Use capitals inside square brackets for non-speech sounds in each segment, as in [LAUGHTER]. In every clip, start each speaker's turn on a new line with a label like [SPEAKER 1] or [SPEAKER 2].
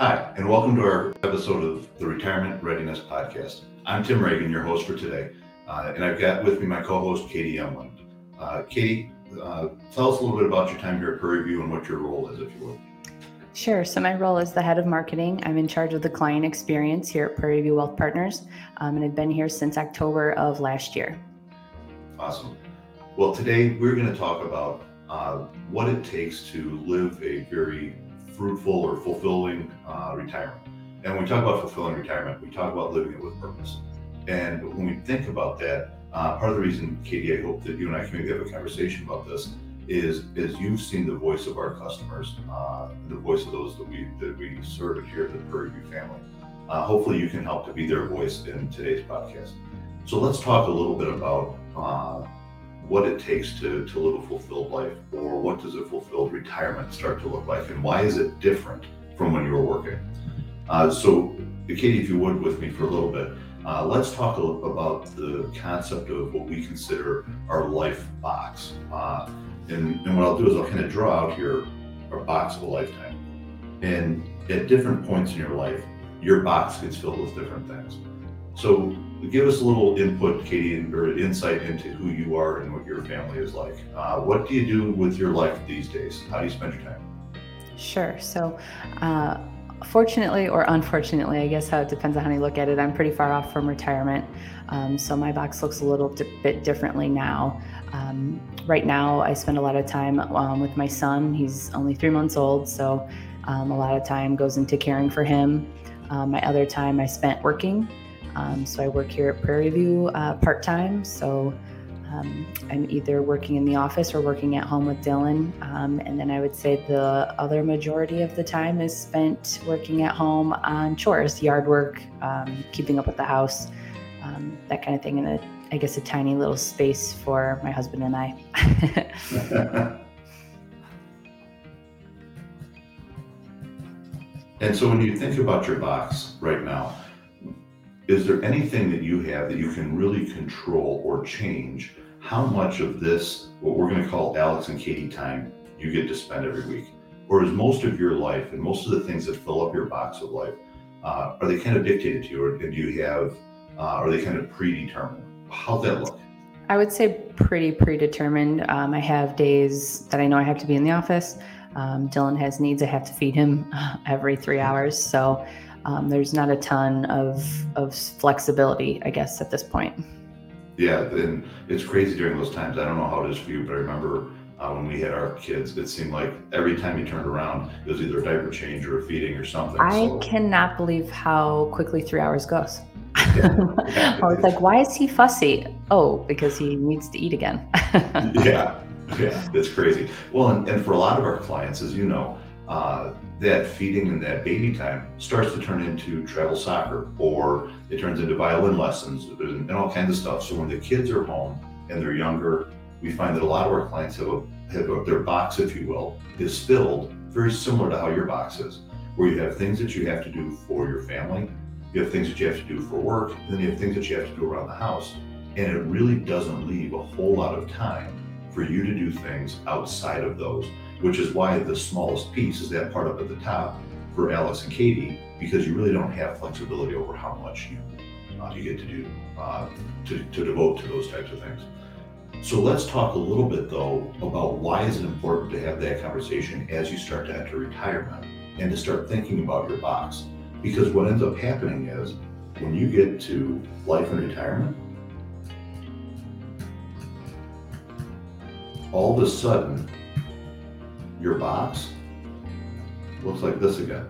[SPEAKER 1] Hi, and welcome to our episode of the Retirement Readiness Podcast. I'm Tim Reagan, your host for today, uh, and I've got with me my co-host Katie Emlin. Uh, Katie, uh, tell us a little bit about your time here at Prairie View and what your role is, if you will.
[SPEAKER 2] Sure. So, my role is the head of marketing. I'm in charge of the client experience here at Prairie View Wealth Partners, um, and I've been here since October of last year.
[SPEAKER 1] Awesome. Well, today we're going to talk about uh, what it takes to live a very fruitful or fulfilling uh, retirement. And when we talk about fulfilling retirement, we talk about living it with purpose. And when we think about that, uh, part of the reason, Katie, I hope that you and I can maybe have a conversation about this is is you've seen the voice of our customers, uh, the voice of those that we that we serve here at the Prairie View family. Uh, hopefully, you can help to be their voice in today's podcast. So let's talk a little bit about uh, what it takes to to live a fulfilled life, or what does a fulfilled retirement start to look like, and why is it different from when you were working? Uh, so, Katie, if you would, with me for a little bit. Uh, let's talk about the concept of what we consider our life box. Uh, and, and what I'll do is I'll kind of draw out here our box of a lifetime. And at different points in your life, your box gets filled with different things. So give us a little input, Katie, or insight into who you are and what your family is like. Uh, what do you do with your life these days? How do you spend your time?
[SPEAKER 2] Sure. So, uh, fortunately or unfortunately, I guess how it depends on how you look at it, I'm pretty far off from retirement. Um, so my box looks a little bit differently now. Um, right now, I spend a lot of time um, with my son. He's only three months old, so um, a lot of time goes into caring for him. Um, my other time I spent working. Um, so I work here at Prairie View uh, part time. So um, I'm either working in the office or working at home with Dylan. Um, and then I would say the other majority of the time is spent working at home on chores, yard work, um, keeping up with the house, um, that kind of thing, in a, I guess, a tiny little space for my husband and I. [LAUGHS]
[SPEAKER 1] and so when you think about your box right now, is there anything that you have that you can really control or change how much of this, what we're going to call Alex and Katie time, you get to spend every week? Or is most of your life and most of the things that fill up your box of life, uh, are they kind of dictated to you or do you have, uh, are they kind of predetermined? How's that look?
[SPEAKER 2] I would say pretty predetermined. Um, I have days that I know I have to be in the office. Um, Dylan has needs. I have to feed him every three hours. So um, there's not a ton of, of flexibility, I guess, at this point.
[SPEAKER 1] Yeah, and it's crazy during those times. I don't know how it is for you, but I remember uh, when we had our kids, it seemed like every time you turned around, it was either a diaper change or a feeding or something.
[SPEAKER 2] I so. cannot believe how quickly three hours goes. Yeah. [LAUGHS] I was like, why is he fussy? Oh, because he needs to eat again. [LAUGHS]
[SPEAKER 1] yeah, yeah, it's crazy. Well, and, and for a lot of our clients, as you know, uh, that feeding and that baby time starts to turn into travel soccer or it turns into violin lessons and, all kinds of stuff. So when the kids are home and they're younger, we find that a lot of our clients have, a, have a, their box, if you will, is filled very similar to how your box is, where you have things that you have to do for your family, you have things that you have to do for work, and then you have things that you have to do around the house. And it really doesn't leave a whole lot of time for you to do things outside of those which is why the smallest piece is that part up at the top for Alex and Katie, because you really don't have flexibility over how much you uh, you get to do uh, to, to devote to those types of things. So let's talk a little bit though about why is it important to have that conversation as you start to enter retirement and to start thinking about your box. Because what ends up happening is when you get to life and retirement, all of a sudden your box looks like this again.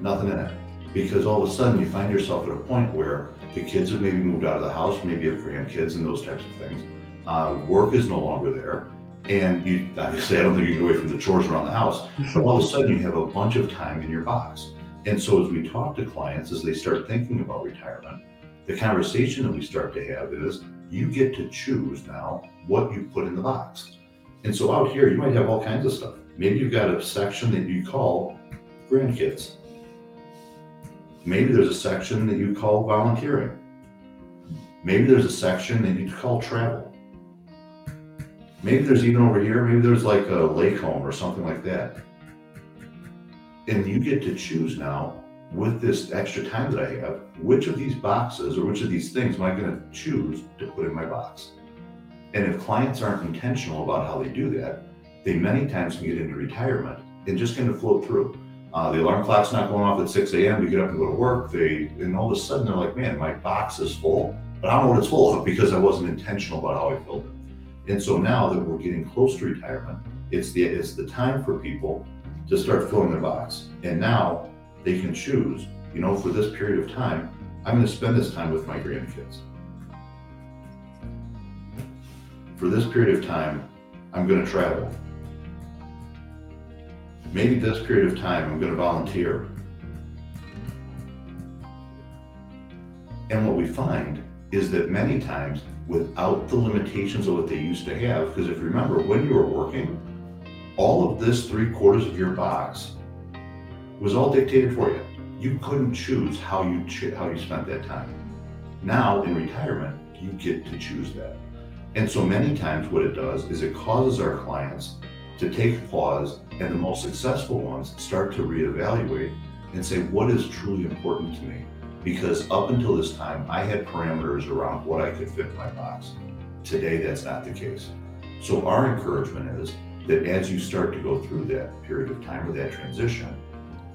[SPEAKER 1] Nothing in it. Because all of a sudden you find yourself at a point where the kids have maybe moved out of the house, maybe have grandkids and those types of things. Uh, work is no longer there. And you obviously I don't think you get away from the chores around the house. But all of a sudden you have a bunch of time in your box. And so as we talk to clients as they start thinking about retirement, the conversation that we start to have is you get to choose now what you put in the box. And so out here, you might have all kinds of stuff. Maybe you've got a section that you call grandkids. Maybe there's a section that you call volunteering. Maybe there's a section that you call travel. Maybe there's even over here, maybe there's like a lake home or something like that. And you get to choose now with this extra time that I have, which of these boxes or which of these things am I going to choose to put in my box? And if clients aren't intentional about how they do that, they many times can get into retirement and just kind of float through. Uh, the alarm clock's not going off at 6 a.m. to get up and go to work. They and all of a sudden they're like, man, my box is full, but I don't know what it's full of because I wasn't intentional about how I filled it. And so now that we're getting close to retirement, it's the it's the time for people to start filling their box. And now they can choose, you know, for this period of time, I'm going to spend this time with my grandkids. For this period of time, I'm going to travel. Maybe this period of time, I'm going to volunteer. And what we find is that many times, without the limitations of what they used to have, because if you remember, when you were working, all of this three quarters of your box was all dictated for you. You couldn't choose how you ch- how you spent that time. Now in retirement, you get to choose that. And so many times what it does is it causes our clients to take pause and the most successful ones start to reevaluate and say what is truly important to me because up until this time I had parameters around what I could fit in my box. Today that's not the case. So our encouragement is that as you start to go through that period of time or that transition,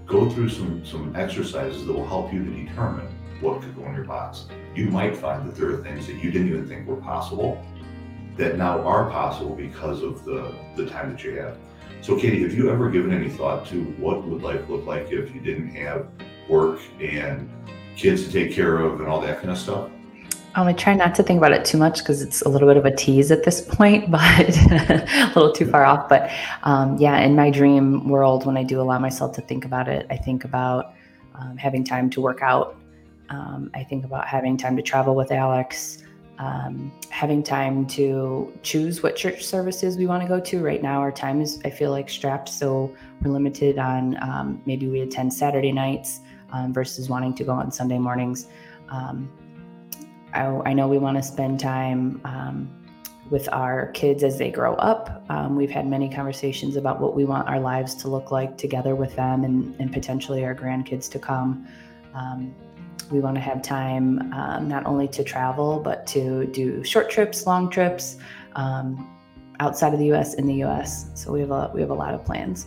[SPEAKER 1] go through some, some exercises that will help you to determine what could go in your box. You might find that there are things that you didn't even think were possible that now are possible because of the, the time that you have. So, Katie, have you ever given any thought to what would life look like if you didn't have work and kids to take care of and all that kind of stuff?
[SPEAKER 2] Um, I try not to think about it too much because it's a little bit of a tease at this [LAUGHS] point, but a little too far off. But um, yeah, in my dream world, when I do allow myself to think about it, I think about um, having time to work out. Um, I think about having time to travel with Alex, um, having time to choose what church services we want to go to. Right now, our time is, I feel like, strapped. So we're limited on um, maybe we attend Saturday nights versus wanting to go on Sunday mornings. Um, I, I know we want to spend time um, with our kids as they grow up. Um, we've had many conversations about what we want our lives to look like together with them and, and potentially our grandkids to come. We want to have time um, not only to travel, but to do short trips, long trips um, outside of the US, in the US. So we have a, we have a lot of plans.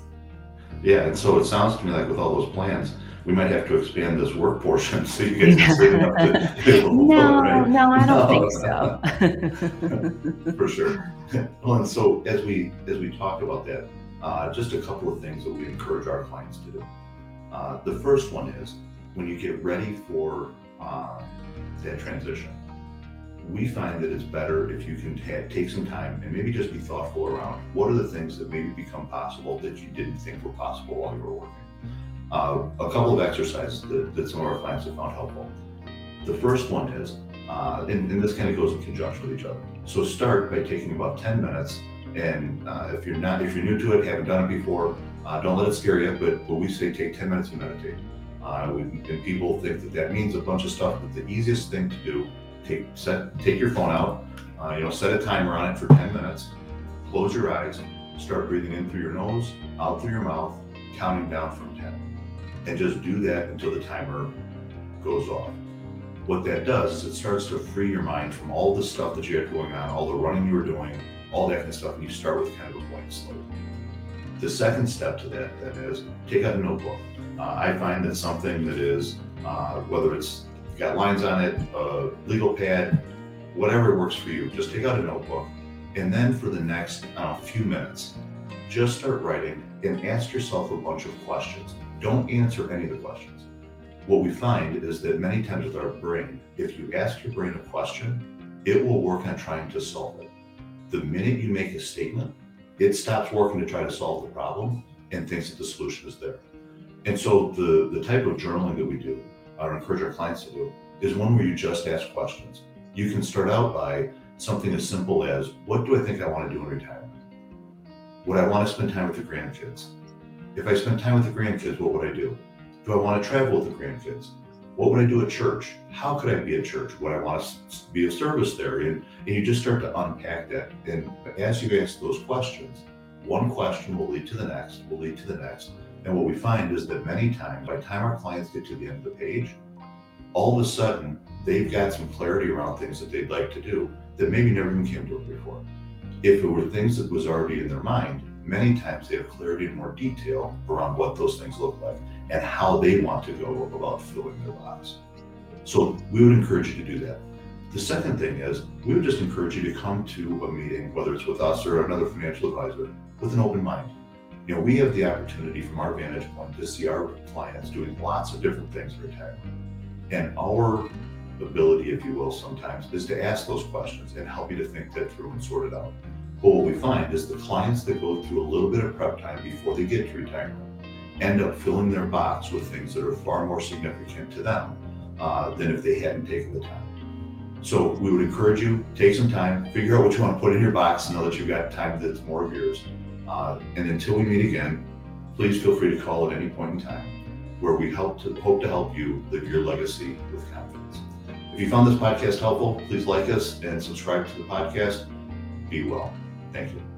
[SPEAKER 1] Yeah, and so it sounds to me like with all those plans, we might have to expand this work portion [LAUGHS] so you guys can save enough to
[SPEAKER 2] be able to no, right? No, I don't no.
[SPEAKER 1] think so. [LAUGHS] For sure. Well, and so as we as we talk about that, uh, just a couple of things that we encourage our clients to do. Uh, the first one is when you get ready for uh, that transition, we find that it's better if you can ta- take some time and maybe just be thoughtful around what are the things that maybe become possible that you didn't think were possible while you were working uh, a couple of exercises that, that, some of our clients have found helpful. The first one is, uh, and, and, this kind of goes in conjunction with each other. So start by taking about 10 minutes. And uh, if you're not, if you're new to it, haven't done it before, uh, don't let it scare you. But what we say, take 10 minutes to meditate. Uh, we, and people think that that means a bunch of stuff, but the easiest thing to do, take set, take your phone out. Uh, you know, set a timer on it for 10 minutes. Close your eyes. Start breathing in through your nose, out through your mouth, counting down from 10 and just do that until the timer goes off. What that does is it starts to free your mind from all the stuff that you had going on, all the running you were doing, all that kind of stuff, and you start with kind of a blank slate. The second step to that then is take out a notebook. Uh, I find that something that is, uh, whether it's got lines on it, a legal pad, whatever works for you, just take out a notebook. And then for the next uh, few minutes, just start writing and ask yourself a bunch of questions don't answer any of the questions. What we find is that many times with our brain, if you ask your brain a question, it will work on trying to solve it. The minute you make a statement, it stops working to try to solve the problem and thinks that the solution is there. And so the, the type of journaling that we do, or encourage our clients to do, is one where you just ask questions. You can start out by something as simple as, what do I think I want to do in retirement? Would I want to spend time with the grandkids? If I spend time with the grandkids, what would I do? Do I want to travel with the grandkids? What would I do at church? How could I be at church? Would I want to be of service there? And, and you just start to unpack that. And as you ask those questions, one question will lead to the next, will lead to the next. And what we find is that many times, by the time our clients get to the end of the page, all of a sudden they've got some clarity around things that they'd like to do that maybe never even came to them before. If it were things that was already in their mind, many times they have clarity and more detail around what those things look like and how they want to go about filling their box. So we would encourage you to do that. The second thing is we would just encourage you to come to a meeting, whether it's with us or another financial advisor, with an open mind. You know, we have the opportunity from our vantage point to see our clients doing lots of different things in retirement. And our ability, if you will, sometimes is to ask those questions and help you to think that through and sort it out. But what we find is the clients that go through a little bit of prep time before they get to retirement end up filling their box with things that are far more significant to them uh, than if they hadn't taken the time. So we would encourage you, take some time, figure out what you want to put in your box, and know that you've got time that's more of yours. Uh, and until we meet again, please feel free to call at any point in time where we help to hope to help you live your legacy with confidence. If you found this podcast helpful, please like us and subscribe to the podcast. Be well. Thank you.